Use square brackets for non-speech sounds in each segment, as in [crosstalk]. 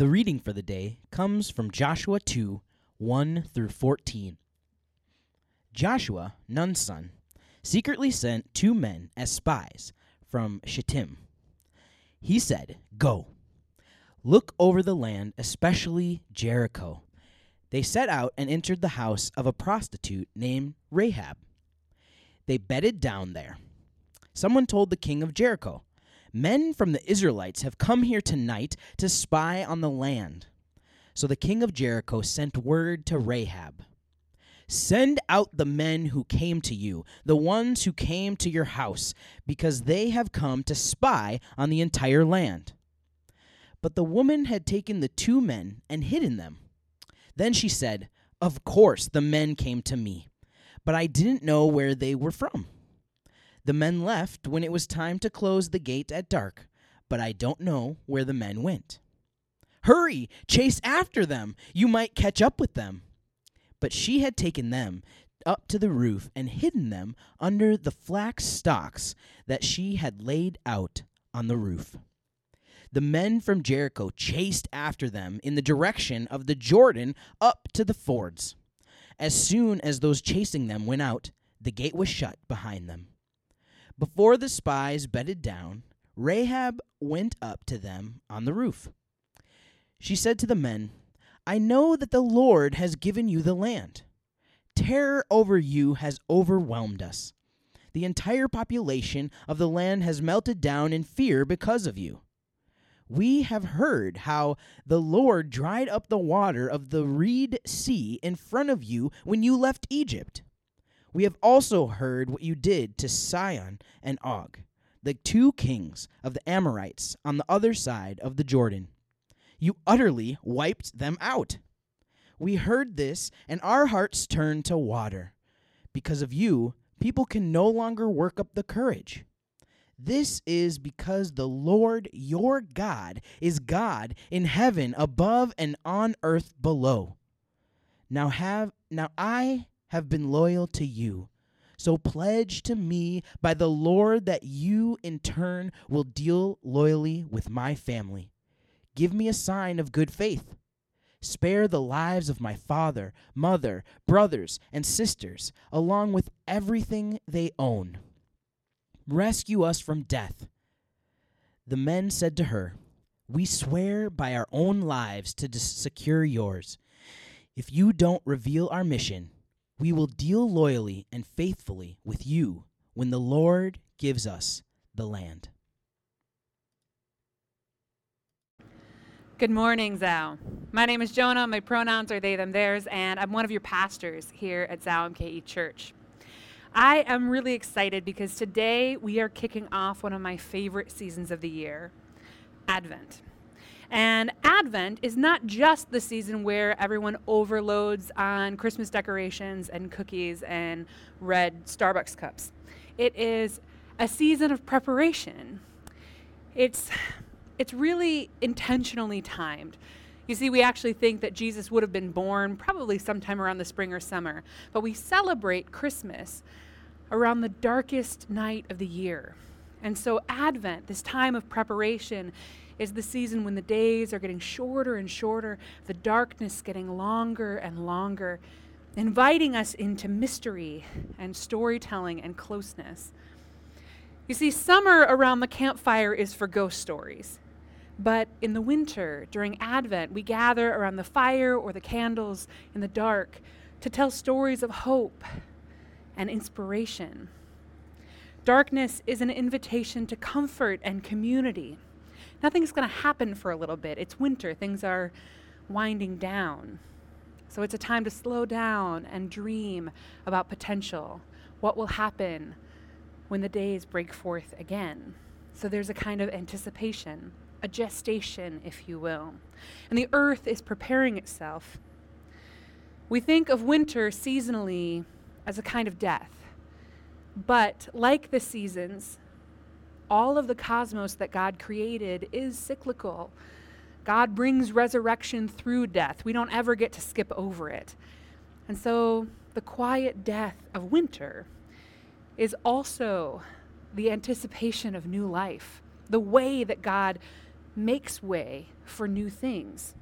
The reading for the day comes from Joshua 2 1 through 14. Joshua, Nun's son, secretly sent two men as spies from Shittim. He said, Go, look over the land, especially Jericho. They set out and entered the house of a prostitute named Rahab. They bedded down there. Someone told the king of Jericho, Men from the Israelites have come here tonight to spy on the land. So the king of Jericho sent word to Rahab Send out the men who came to you, the ones who came to your house, because they have come to spy on the entire land. But the woman had taken the two men and hidden them. Then she said, Of course the men came to me, but I didn't know where they were from. The men left when it was time to close the gate at dark, but I don't know where the men went. Hurry, chase after them. You might catch up with them. But she had taken them up to the roof and hidden them under the flax stalks that she had laid out on the roof. The men from Jericho chased after them in the direction of the Jordan up to the fords. As soon as those chasing them went out, the gate was shut behind them. Before the spies bedded down, Rahab went up to them on the roof. She said to the men, I know that the Lord has given you the land. Terror over you has overwhelmed us. The entire population of the land has melted down in fear because of you. We have heard how the Lord dried up the water of the Reed Sea in front of you when you left Egypt. We have also heard what you did to Sihon and Og, the two kings of the Amorites on the other side of the Jordan. You utterly wiped them out. We heard this, and our hearts turned to water. Because of you, people can no longer work up the courage. This is because the Lord your God is God in heaven above and on earth below. Now have now I have been loyal to you. So pledge to me by the Lord that you in turn will deal loyally with my family. Give me a sign of good faith. Spare the lives of my father, mother, brothers, and sisters, along with everything they own. Rescue us from death. The men said to her, We swear by our own lives to secure yours. If you don't reveal our mission, we will deal loyally and faithfully with you when the Lord gives us the land. Good morning, Zao. My name is Jonah. My pronouns are they, them, theirs, and I'm one of your pastors here at Zao MKE Church. I am really excited because today we are kicking off one of my favorite seasons of the year Advent. And Advent is not just the season where everyone overloads on Christmas decorations and cookies and red Starbucks cups. It is a season of preparation. It's it's really intentionally timed. You see, we actually think that Jesus would have been born probably sometime around the spring or summer, but we celebrate Christmas around the darkest night of the year. And so, Advent, this time of preparation, is the season when the days are getting shorter and shorter, the darkness getting longer and longer, inviting us into mystery and storytelling and closeness. You see, summer around the campfire is for ghost stories. But in the winter, during Advent, we gather around the fire or the candles in the dark to tell stories of hope and inspiration. Darkness is an invitation to comfort and community nothing's going to happen for a little bit. It's winter, things are winding down. So it's a time to slow down and dream about potential, what will happen when the days break forth again. So there's a kind of anticipation, a gestation, if you will. And the earth is preparing itself. We think of winter seasonally as a kind of death. But like the seasons, all of the cosmos that God created is cyclical. God brings resurrection through death. We don't ever get to skip over it. And so the quiet death of winter is also the anticipation of new life, the way that God makes way for new things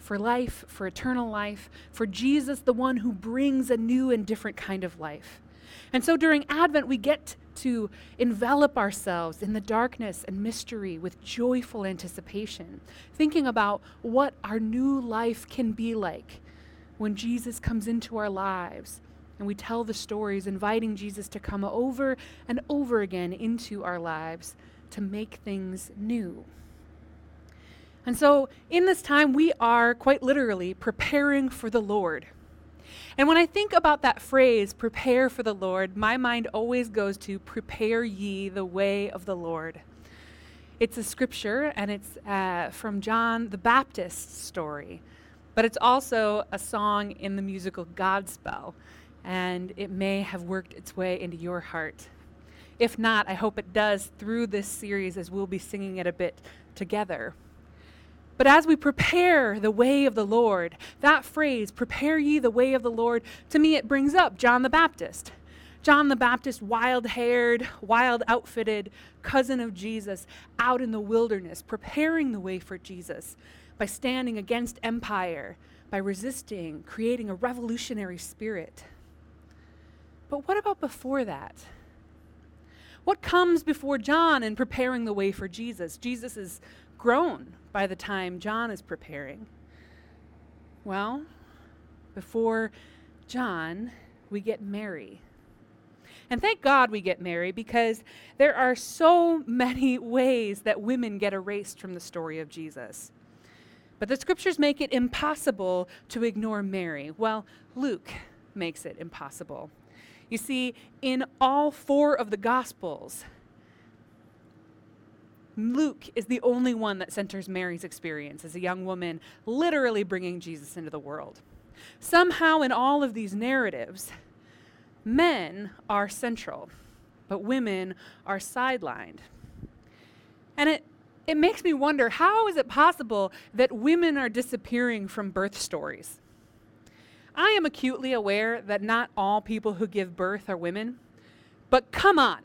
for life, for eternal life, for Jesus, the one who brings a new and different kind of life. And so during Advent, we get to envelop ourselves in the darkness and mystery with joyful anticipation, thinking about what our new life can be like when Jesus comes into our lives. And we tell the stories, inviting Jesus to come over and over again into our lives to make things new. And so, in this time, we are quite literally preparing for the Lord. And when I think about that phrase, prepare for the Lord, my mind always goes to prepare ye the way of the Lord. It's a scripture, and it's uh, from John the Baptist's story, but it's also a song in the musical Godspell, and it may have worked its way into your heart. If not, I hope it does through this series as we'll be singing it a bit together. But as we prepare the way of the Lord, that phrase, prepare ye the way of the Lord, to me it brings up John the Baptist. John the Baptist, wild haired, wild outfitted, cousin of Jesus, out in the wilderness, preparing the way for Jesus by standing against empire, by resisting, creating a revolutionary spirit. But what about before that? What comes before John in preparing the way for Jesus? Jesus is grown by the time John is preparing? Well, before John, we get Mary. And thank God we get Mary because there are so many [laughs] ways that women get erased from the story of Jesus. But the scriptures make it impossible to ignore Mary. Well, Luke makes it impossible. You see, in all four of the Gospels, Luke is the only one that centers Mary's experience as a young woman, literally bringing Jesus into the world. Somehow, in all of these narratives, men are central, but women are sidelined. And it, it makes me wonder how is it possible that women are disappearing from birth stories? I am acutely aware that not all people who give birth are women, but come on.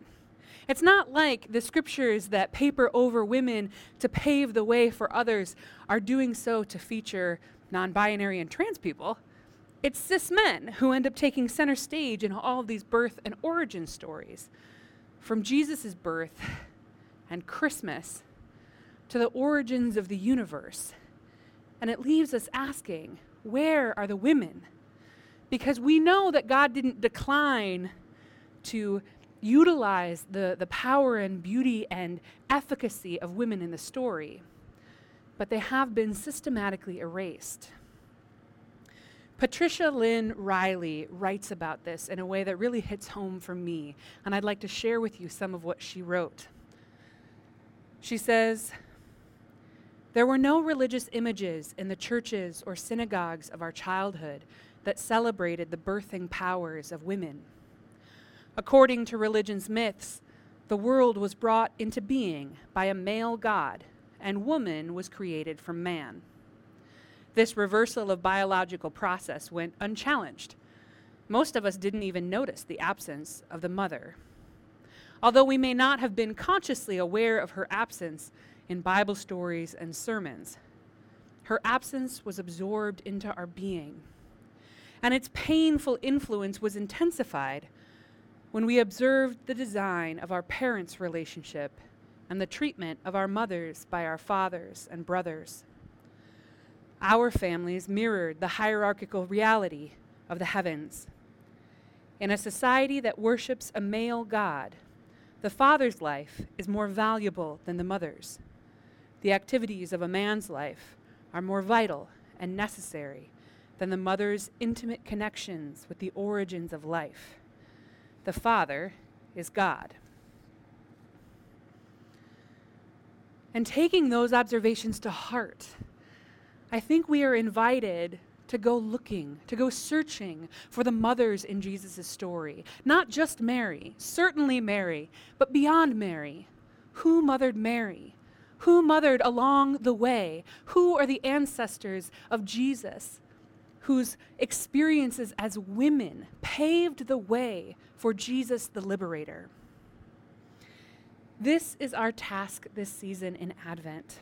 It's not like the scriptures that paper over women to pave the way for others are doing so to feature non binary and trans people. It's cis men who end up taking center stage in all of these birth and origin stories. From Jesus' birth and Christmas to the origins of the universe. And it leaves us asking, where are the women? Because we know that God didn't decline to utilize the, the power and beauty and efficacy of women in the story, but they have been systematically erased. Patricia Lynn Reilly writes about this in a way that really hits home for me, and I'd like to share with you some of what she wrote. She says, There were no religious images in the churches or synagogues of our childhood that celebrated the birthing powers of women. According to religion's myths, the world was brought into being by a male god, and woman was created from man. This reversal of biological process went unchallenged. Most of us didn't even notice the absence of the mother. Although we may not have been consciously aware of her absence in Bible stories and sermons, her absence was absorbed into our being. And its painful influence was intensified when we observed the design of our parents' relationship and the treatment of our mothers by our fathers and brothers. Our families mirrored the hierarchical reality of the heavens. In a society that worships a male God, the father's life is more valuable than the mother's. The activities of a man's life are more vital and necessary than the mother's intimate connections with the origins of life. The Father is God. And taking those observations to heart, I think we are invited to go looking, to go searching for the mothers in Jesus' story. Not just Mary, certainly Mary, but beyond Mary. Who mothered Mary? Who mothered along the way? Who are the ancestors of Jesus? Whose experiences as women paved the way for Jesus the liberator. This is our task this season in Advent.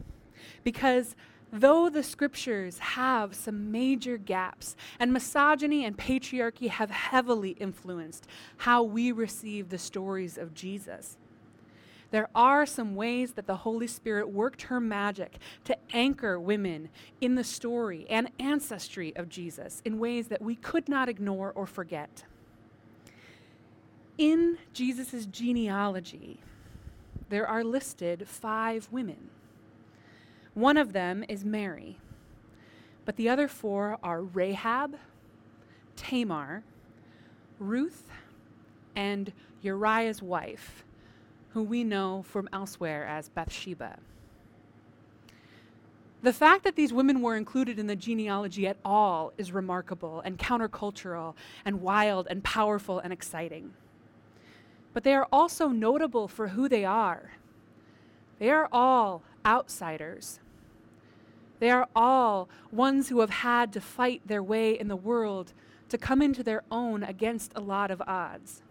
Because though the scriptures have some major gaps, and misogyny and patriarchy have heavily influenced how we receive the stories of Jesus, there are some ways that the Holy Spirit worked her magic to anchor women in the story and ancestry of Jesus in ways that we could not ignore or forget. In Jesus' genealogy, there are listed five women. One of them is Mary, but the other four are Rahab, Tamar, Ruth, and Uriah's wife, who we know from elsewhere as Bathsheba. The fact that these women were included in the genealogy at all is remarkable and countercultural and wild and powerful and exciting but they are also notable for who they are. They are all outsiders. They are all ones who have had to fight their way in the world to come into their own against a lot of odds.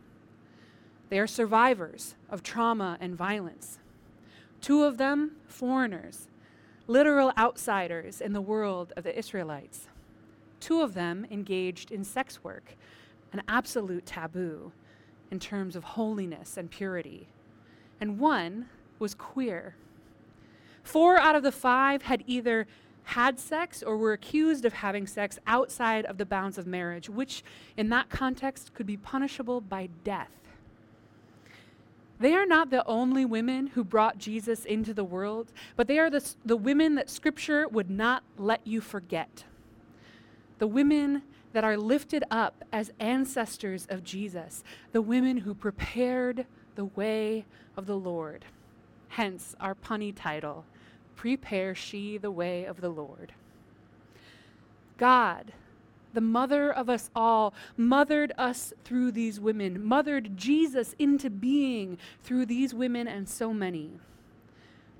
They are survivors of trauma and violence. Two of them, foreigners, literal outsiders in the world of the Israelites. Two of them engaged in sex work, an absolute taboo in terms of holiness and purity, and one was queer. Four out of the five had either had sex or were accused of having sex outside of the bounds of marriage, which in that context could be punishable by death. They are not the only women who brought Jesus into the world, but they are the, the women that Scripture would not let you forget. The women that are lifted up as ancestors of Jesus, the women who prepared the way of the Lord. Hence our punny title, Prepare She the Way of the Lord. God, the mother of us all, mothered us through these women, mothered Jesus into being through these women and so many.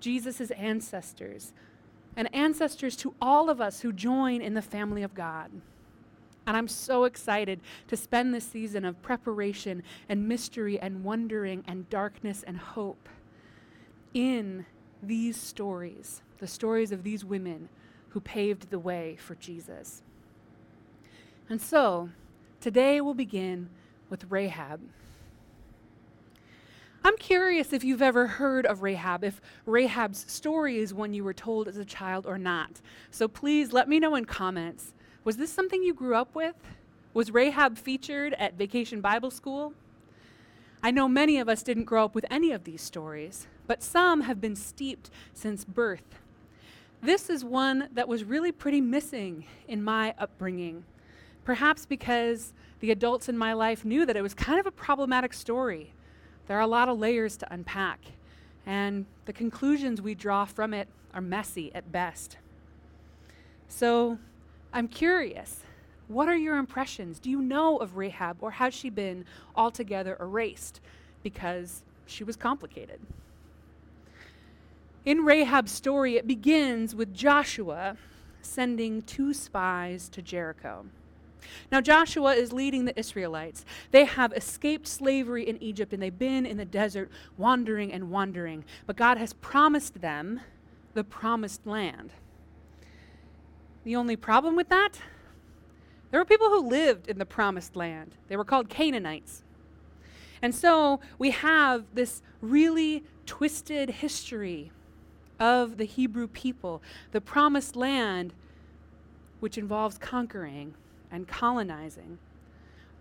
Jesus' ancestors, and ancestors to all of us who join in the family of God. And I'm so excited to spend this season of preparation and mystery and wondering and darkness and hope in these stories, the stories of these women who paved the way for Jesus. And so, today we'll begin with Rahab. I'm curious if you've ever heard of Rahab, if Rahab's story is one you were told as a child or not. So please let me know in comments. Was this something you grew up with? Was Rahab featured at Vacation Bible School? I know many of us didn't grow up with any of these stories, but some have been steeped since birth. This is one that was really pretty missing in my upbringing, perhaps because the adults in my life knew that it was kind of a problematic story. There are a lot of layers to unpack, and the conclusions we draw from it are messy at best. So, I'm curious. What are your impressions? Do you know of Rahab, or has she been altogether erased because she was complicated? In Rahab's story, it begins with Joshua sending two spies to Jericho. Now, Joshua is leading the Israelites. They have escaped slavery in Egypt and they've been in the desert wandering and wandering. But God has promised them the promised land. The only problem with that? There were people who lived in the promised land. They were called Canaanites. And so we have this really twisted history of the Hebrew people, the promised land, which involves conquering and colonizing.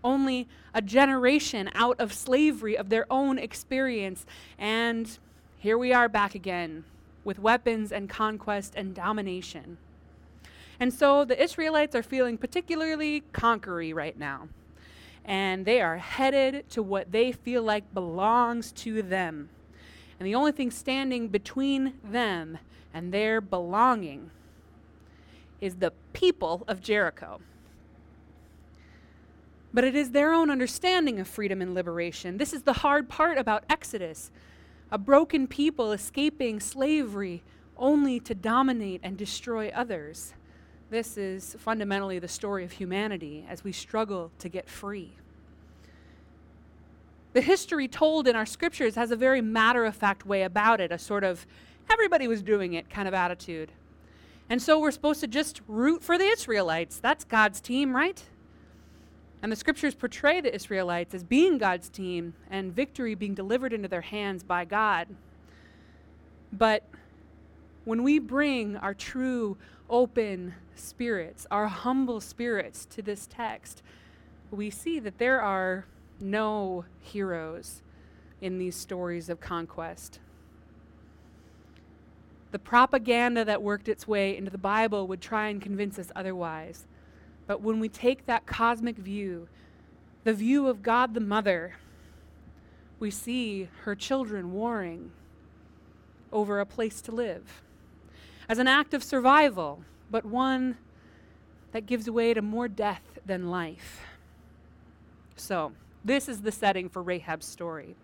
Only a generation out of slavery of their own experience. And here we are back again with weapons and conquest and domination. And so the Israelites are feeling particularly conquery right now. And they are headed to what they feel like belongs to them. And the only thing standing between them and their belonging is the people of Jericho. But it is their own understanding of freedom and liberation. This is the hard part about Exodus a broken people escaping slavery only to dominate and destroy others. This is fundamentally the story of humanity as we struggle to get free. the history told in our scriptures has a very matter of fact way about it, a sort of everybody was doing it kind of attitude. And so we're supposed to just root for the Israelites. That's God's team, right? And the scriptures portray the Israelites as being God's team and victory being delivered into their hands by God. But when we bring our true, open spirits, our humble spirits to this text, we see that there are no heroes in these stories of conquest. The propaganda that worked its way into the Bible would try and convince us otherwise. But when we take that cosmic view, the view of God the Mother, we see her children warring over a place to live as an act of survival, but one that gives way to more death than life. So, this is the setting for Rahab's story.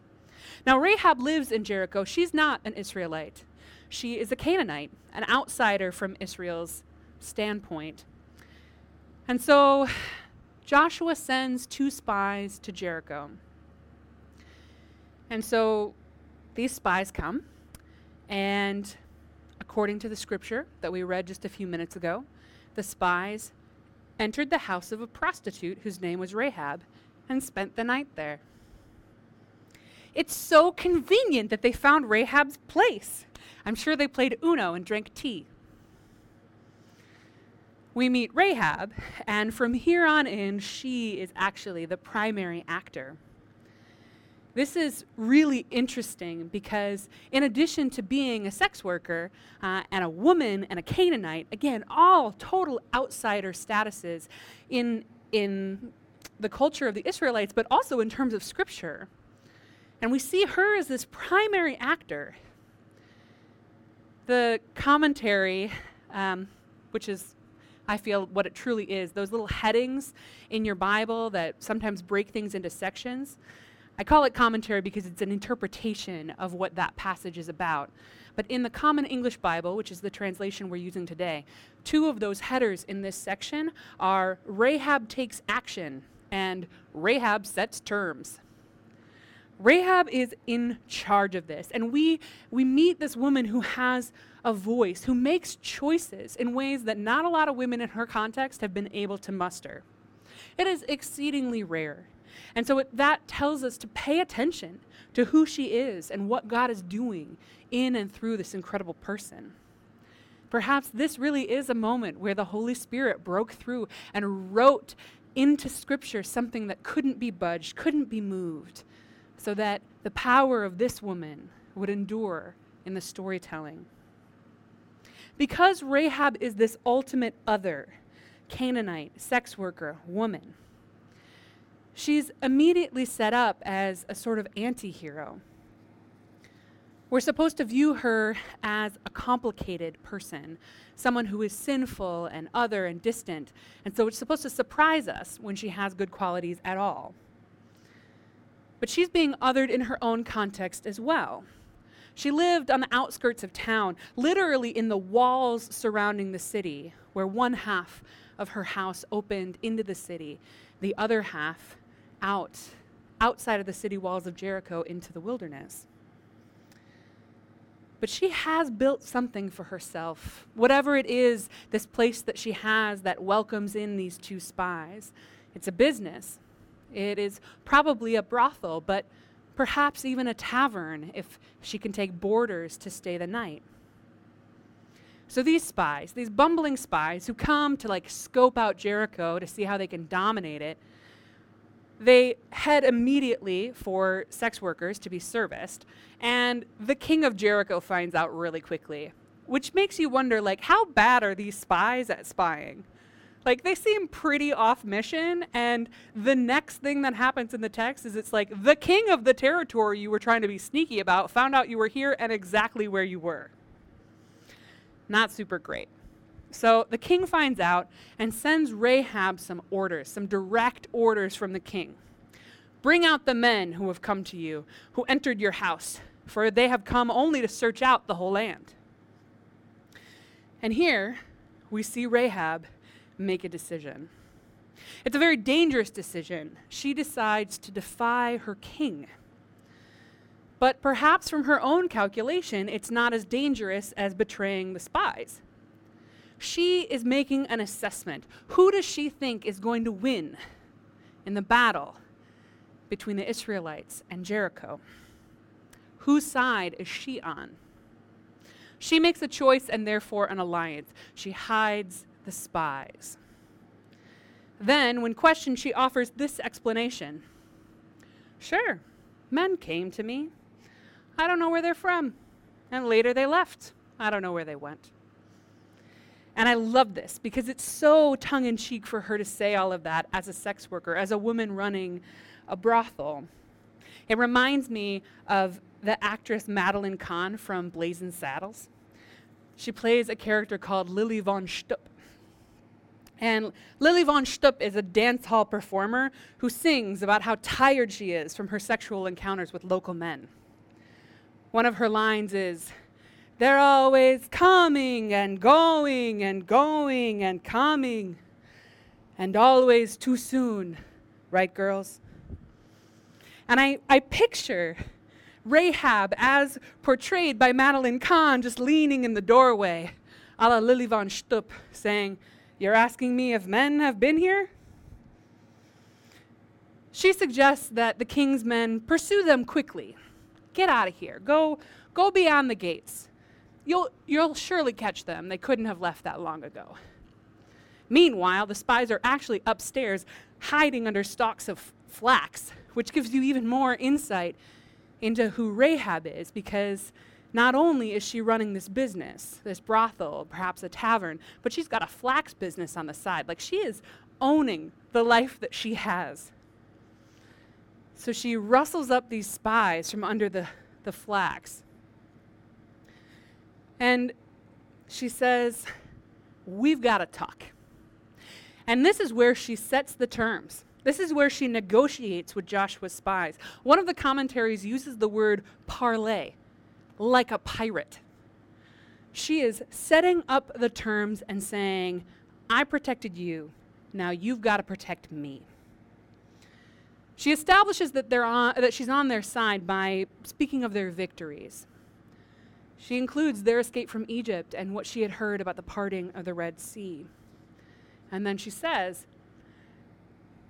Now, Rahab lives in Jericho. She's not an Israelite, she is a Canaanite, an outsider from Israel's standpoint. And so Joshua sends two spies to Jericho. And so these spies come, and according to the scripture that we read just a few minutes ago, the spies entered the house of a prostitute whose name was Rahab and spent the night there. It's so convenient that they found Rahab's place. I'm sure they played Uno and drank tea we meet Rahab, and from here on in, she is actually the primary actor. This is really interesting because, in addition to being a sex worker uh, and a woman and a Canaanite, again, all total outsider statuses in, in the culture of the Israelites, but also in terms of scripture. And we see her as this primary actor. The commentary, um, which is I feel what it truly is. Those little headings in your Bible that sometimes break things into sections. I call it commentary because it's an interpretation of what that passage is about. But in the Common English Bible, which is the translation we're using today, two of those headers in this section are Rahab takes action and Rahab sets terms. Rahab is in charge of this. And we, we meet this woman who has a voice, who makes choices in ways that not a lot of women in her context have been able to muster. It is exceedingly rare. And so it, that tells us to pay attention to who she is and what God is doing in and through this incredible person. Perhaps this really is a moment where the Holy Spirit broke through and wrote into Scripture something that couldn't be budged, couldn't be moved so that the power of this woman would endure in the storytelling. Because Rahab is this ultimate other, Canaanite, sex worker, woman, she's immediately set up as a sort of anti hero. We're supposed to view her as a complicated person, someone who is sinful and other and distant. And so it's supposed to surprise us when she has good qualities at all. But she's being othered in her own context as well. She lived on the outskirts of town, literally in the walls surrounding the city, where one half of her house opened into the city, the other half out, outside of the city walls of Jericho into the wilderness. But she has built something for herself, whatever it is, this place that she has that welcomes in these two spies. It's a business, it is probably a brothel, but perhaps even a tavern if she can take boarders to stay the night. So these spies, these bumbling spies who come to like scope out Jericho to see how they can dominate it, they head immediately for sex workers to be serviced, and the king of Jericho finds out really quickly, which makes you wonder like how bad are these spies at spying? Like they seem pretty off mission, and the next thing that happens in the text is it's like the king of the territory you were trying to be sneaky about found out you were here and exactly where you were. Not super great. So the king finds out and sends Rahab some orders, some direct orders from the king. Bring out the men who have come to you, who entered your house, for they have come only to search out the whole land. And here we see Rahab make a decision. It's a very dangerous decision. She decides to defy her king. But perhaps from her own calculation, it's not as dangerous as betraying the spies. She is making an assessment. Who does she think is going to win in the battle between the Israelites and Jericho? Whose side is she on? She makes a choice and therefore an alliance. She hides the spies. Then, when questioned, she offers this explanation Sure, men came to me. I don't know where they're from. And later they left. I don't know where they went. And I love this because it's so tongue in cheek for her to say all of that as a sex worker, as a woman running a brothel. It reminds me of the actress Madeline Kahn from Blazing Saddles. She plays a character called Lily von Shtupp. And Lily von Shtupp is a dance hall performer who sings about how tired she is from her sexual encounters with local men. One of her lines is, They're always coming and going and going and coming, and always too soon, right, girls? And I, I picture Rahab as portrayed by Madeline Kahn just leaning in the doorway, a la Lily von Shtupp, saying, You're asking me if men have been here? She suggests that the king's men pursue them quickly. Get out of here. Go, go beyond the gates. You'll, you'll surely catch them. They couldn't have left that long ago. Meanwhile, the spies are actually upstairs, hiding under stalks of flax, which gives you even more insight into who Rahab is because not only is she running this business, this brothel, perhaps a tavern, but she's got a flax business on the side. Like she is owning the life that she has. So she rustles up these spies from under the, the flax. And she says, We've got to talk. And this is where she sets the terms. This is where she negotiates with Joshua's spies. One of the commentaries uses the word parley, like a pirate. She is setting up the terms and saying, I protected you, now you've got to protect me. She establishes that, they're on, that she's on their side by speaking of their victories. She includes their escape from Egypt and what she had heard about the parting of the Red Sea. And then she says,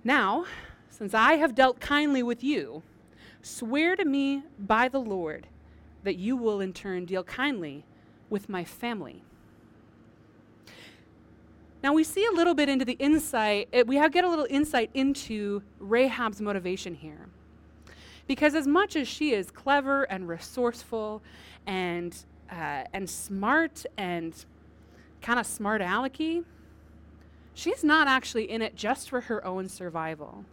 Now, since I have dealt kindly with you, swear to me by the Lord that you will in turn deal kindly with my family. Now we see a little bit into the insight, eh, we get a little insight into Rahab's motivation here. Because as much as she is clever and resourceful and, uh, and smart and kind of smart alecky, she's not actually in it just for her own survival.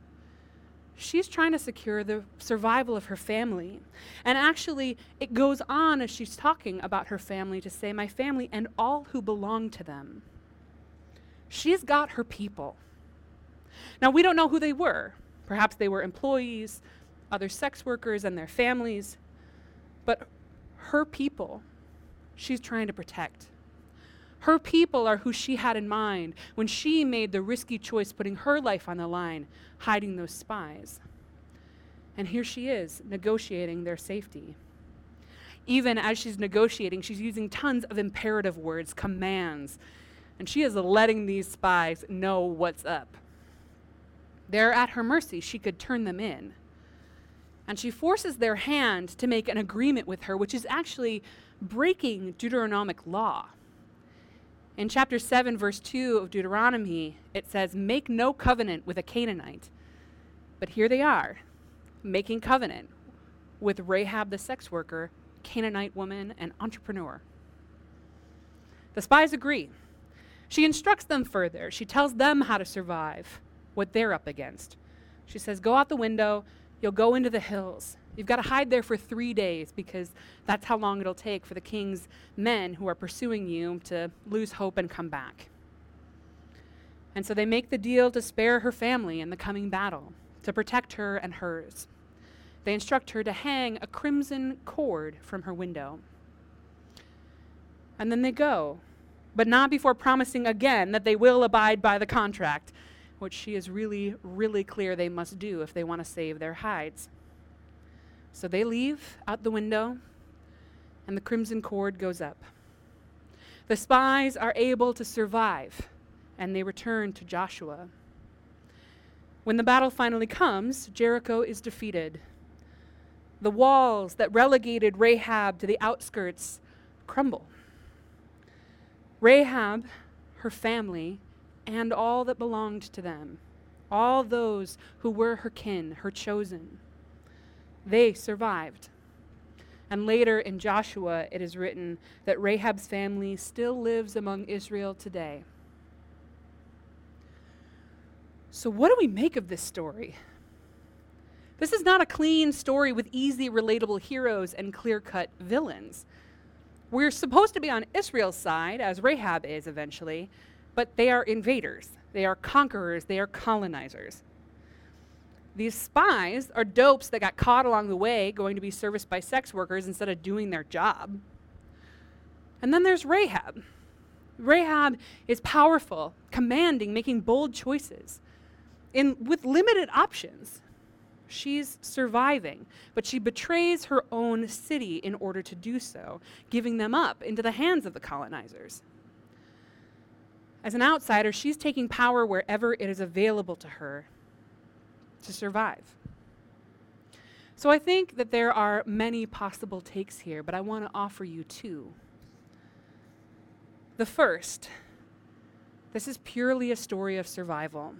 She's trying to secure the survival of her family. And actually, it goes on as she's talking about her family to say, My family and all who belong to them. She's got her people. Now, we don't know who they were. Perhaps they were employees, other sex workers, and their families. But her people, she's trying to protect. Her people are who she had in mind when she made the risky choice putting her life on the line, hiding those spies. And here she is, negotiating their safety. Even as she's negotiating, she's using tons of imperative words, commands, and she is letting these spies know what's up. They're at her mercy. She could turn them in. And she forces their hand to make an agreement with her, which is actually breaking Deuteronomic law. In chapter 7, verse 2 of Deuteronomy, it says, Make no covenant with a Canaanite. But here they are, making covenant with Rahab the sex worker, Canaanite woman, and entrepreneur. The spies agree. She instructs them further. She tells them how to survive what they're up against. She says, Go out the window, you'll go into the hills. You've got to hide there for three days because that's how long it'll take for the king's men who are pursuing you to lose hope and come back. And so they make the deal to spare her family in the coming battle, to protect her and hers. They instruct her to hang a crimson cord from her window. And then they go but not before promising again that they will abide by the contract. which she is really, really clear they must do if they want to save their hides. So they leave out the window, and the crimson cord goes up. The spies are able to survive, and they return to Joshua. When the battle finally comes, Jericho is defeated. The walls that relegated Rahab to the outskirts crumble. Rahab, her family, and all that belonged to them, all those who were her kin, her chosen, they survived. And later in Joshua, it is written that Rahab's family still lives among Israel today. So, what do we make of this story? This is not a clean story with easy, relatable heroes and clear cut villains. We're supposed to be on Israel's side, as Rahab is eventually, but they are invaders, they are conquerors, they are colonizers. These spies are dopes that got caught along the way going to be serviced by sex workers instead of doing their job. And then there's Rahab. Rahab is powerful, commanding, making bold choices in, with limited options. She's surviving, but she betrays her own city in order to do so, giving them up into the hands of the colonizers. As an outsider, she's taking power wherever it is available to her to survive. So I think that there are many possible takes here, but I want to offer you two. The first, this is purely a story of survival.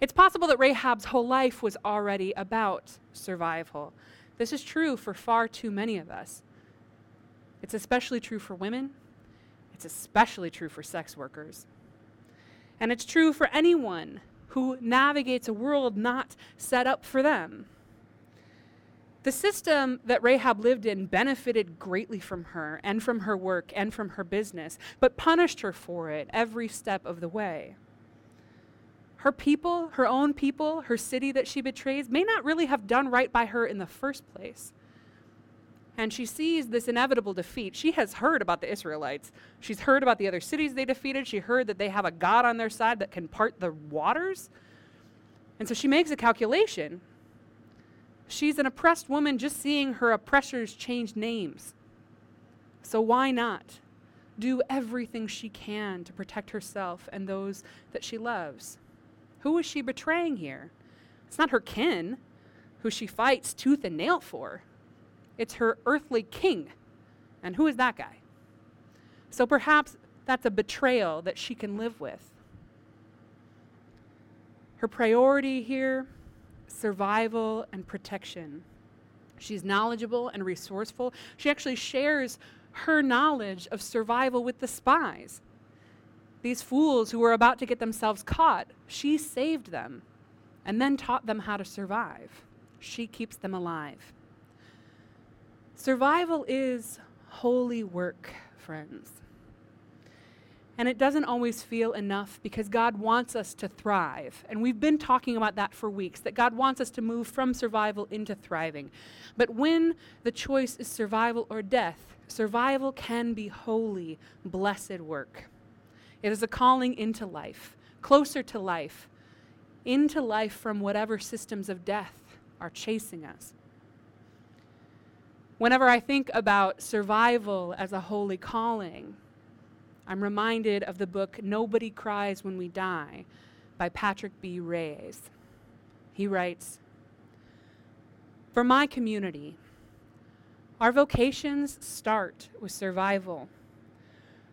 It's possible that Rahab's whole life was already about survival. This is true for far too many of us. It's especially true for women. It's especially true for sex workers. And it's true for anyone who navigates a world not set up for them. The system that Rahab lived in benefited greatly from her and from her work and from her business, but punished her for it every step of the way. Her people, her own people, her city that she betrays, may not really have done right by her in the first place and she sees this inevitable defeat. She has heard about the Israelites. She's heard about the other cities they defeated. She heard that they have a God on their side that can part the waters. And so she makes a calculation. She's an oppressed woman just seeing her oppressors change names. So why not do everything she can to protect herself and those that she loves? Who is she betraying here? It's not her kin, who she fights tooth and nail for. It's her earthly king. And who is that guy? So perhaps that's a betrayal that she can live with. Her priority here survival and protection. She's knowledgeable and resourceful. She actually shares her knowledge of survival with the spies. These fools who were about to get themselves caught, she saved them and then taught them how to survive. She keeps them alive. Survival is holy work, friends. And it doesn't always feel enough because God wants us to thrive. And we've been talking about that for weeks that God wants us to move from survival into thriving. But when the choice is survival or death, survival can be holy, blessed work. It is a calling into life, closer to life, into life from whatever systems of death are chasing us. Whenever I think about survival as a holy calling, I'm reminded of the book Nobody Cries When We Die by Patrick B. Reyes. He writes For my community, our vocations start with survival.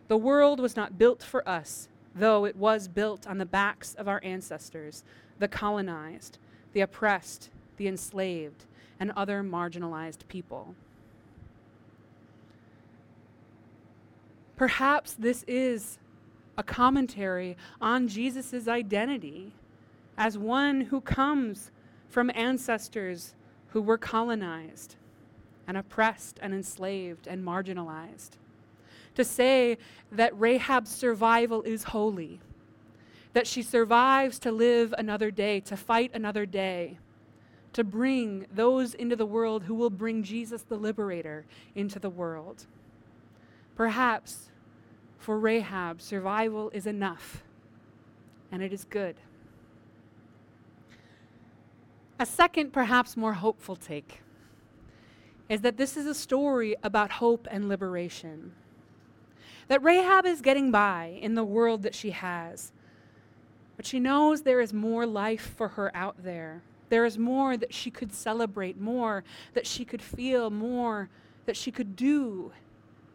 The world was not built for us, though it was built on the backs of our ancestors, the colonized, the oppressed, the enslaved, and other marginalized people. Perhaps this is a commentary on Jesus' identity as one who comes from ancestors who were colonized and oppressed and enslaved and marginalized. To say that Rahab's survival is holy, that she survives to live another day, to fight another day, to bring those into the world who will bring Jesus the liberator into the world. Perhaps for Rahab, survival is enough. and it is good. A second, perhaps more hopeful take is that this is a story about hope and liberation. That Rahab is getting by in the world that she has, but she knows there is more life for her out there. There is more that she could celebrate, more that she could feel, more that she could do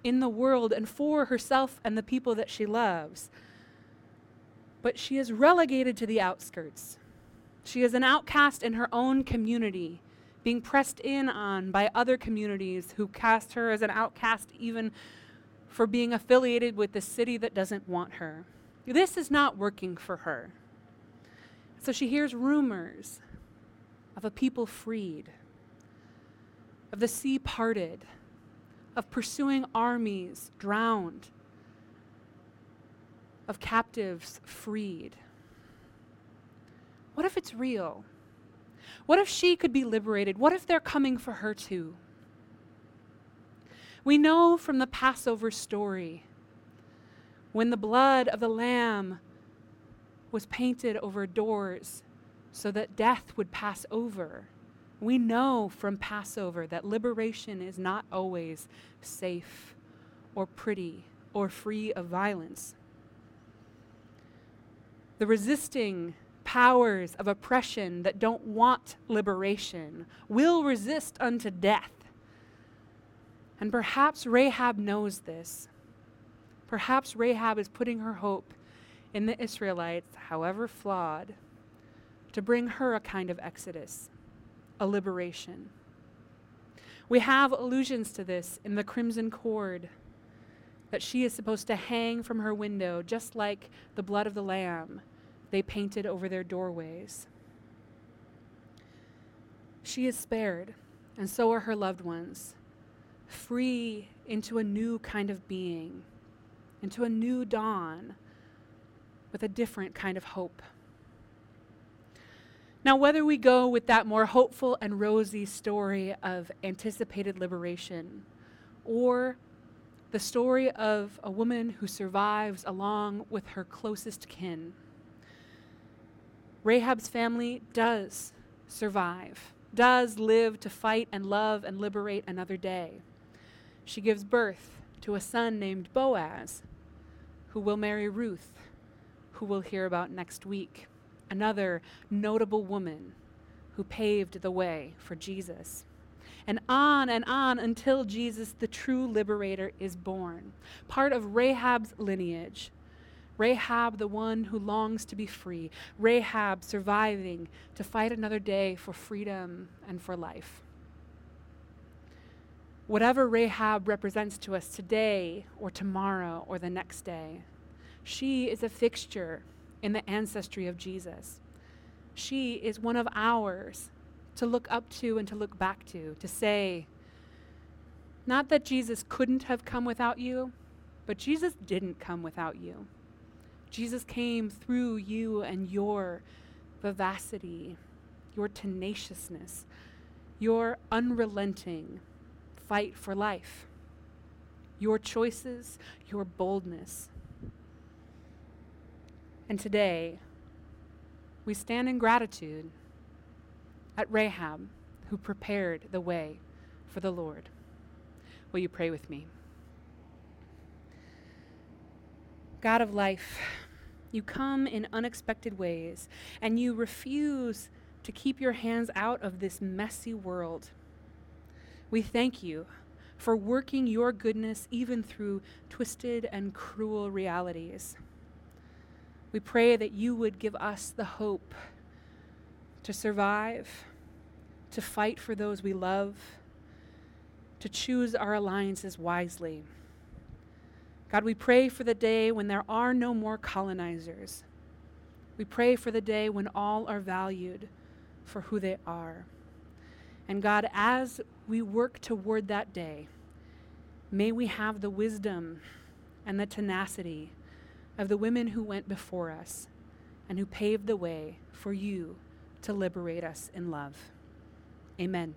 in the world and for herself and the people that she loves. But she is relegated to the outskirts. She is an outcast in her own community, being pressed in on by other communities who cast her as an outcast even for being affiliated with the city that doesn't want her. This is not working for her. So she hears rumors of a people freed, of the sea parted, of pursuing armies drowned, of captives freed. What if it's real? What if she could be liberated? What if they're coming for her too? We know from the Passover story when the blood of the lamb was painted over doors so that death would pass over. We know from Passover that liberation is not always safe or pretty or free of violence. The resisting powers of oppression that don't want liberation will resist unto death. And perhaps Rahab knows this. Perhaps Rahab is putting her hope in the Israelites, however flawed, to bring her a kind of exodus, a liberation. We have allusions to this in the crimson cord that she is supposed to hang from her window, just like the blood of the lamb they painted over their doorways. She is spared, and so are her loved ones, free into a new kind of being, into a new dawn with a different kind of hope. Now, whether we go with that more hopeful and rosy story of anticipated liberation, or the story of a woman who survives along with her closest kin, Rahab's family does survive, does live to fight and love and liberate another day. She gives birth to a son named Boaz, who will marry Ruth, who we'll hear about next week, another notable woman who paved the way for Jesus. And on and on until Jesus, the true liberator, is born, part of Rahab's lineage. Rahab, the one who longs to be free. Rahab surviving to fight another day for freedom and for life. Whatever Rahab represents to us today or tomorrow or the next day, she is a fixture in the ancestry of Jesus. She is one of ours to look up to and to look back to, to say, not that Jesus couldn't have come without you, but Jesus didn't come without you. Jesus came through you and your vivacity, your tenaciousness, your unrelenting fight for life, your choices, your boldness. And today, we stand in gratitude at Rahab, who prepared the way for the Lord. Will you pray with me? God of life, you come in unexpected ways, and you refuse to keep your hands out of this messy world. We thank you for working your goodness even through twisted and cruel realities. We pray that you would give us the hope to survive, to fight for those we love, to choose our alliances wisely. God, we pray for the day when there are no more colonizers. We pray for the day when all are valued for who they are. And God, as we work toward that day, may we have the wisdom and the tenacity of the women who went before us and who paved the way for you to liberate us in love. Amen.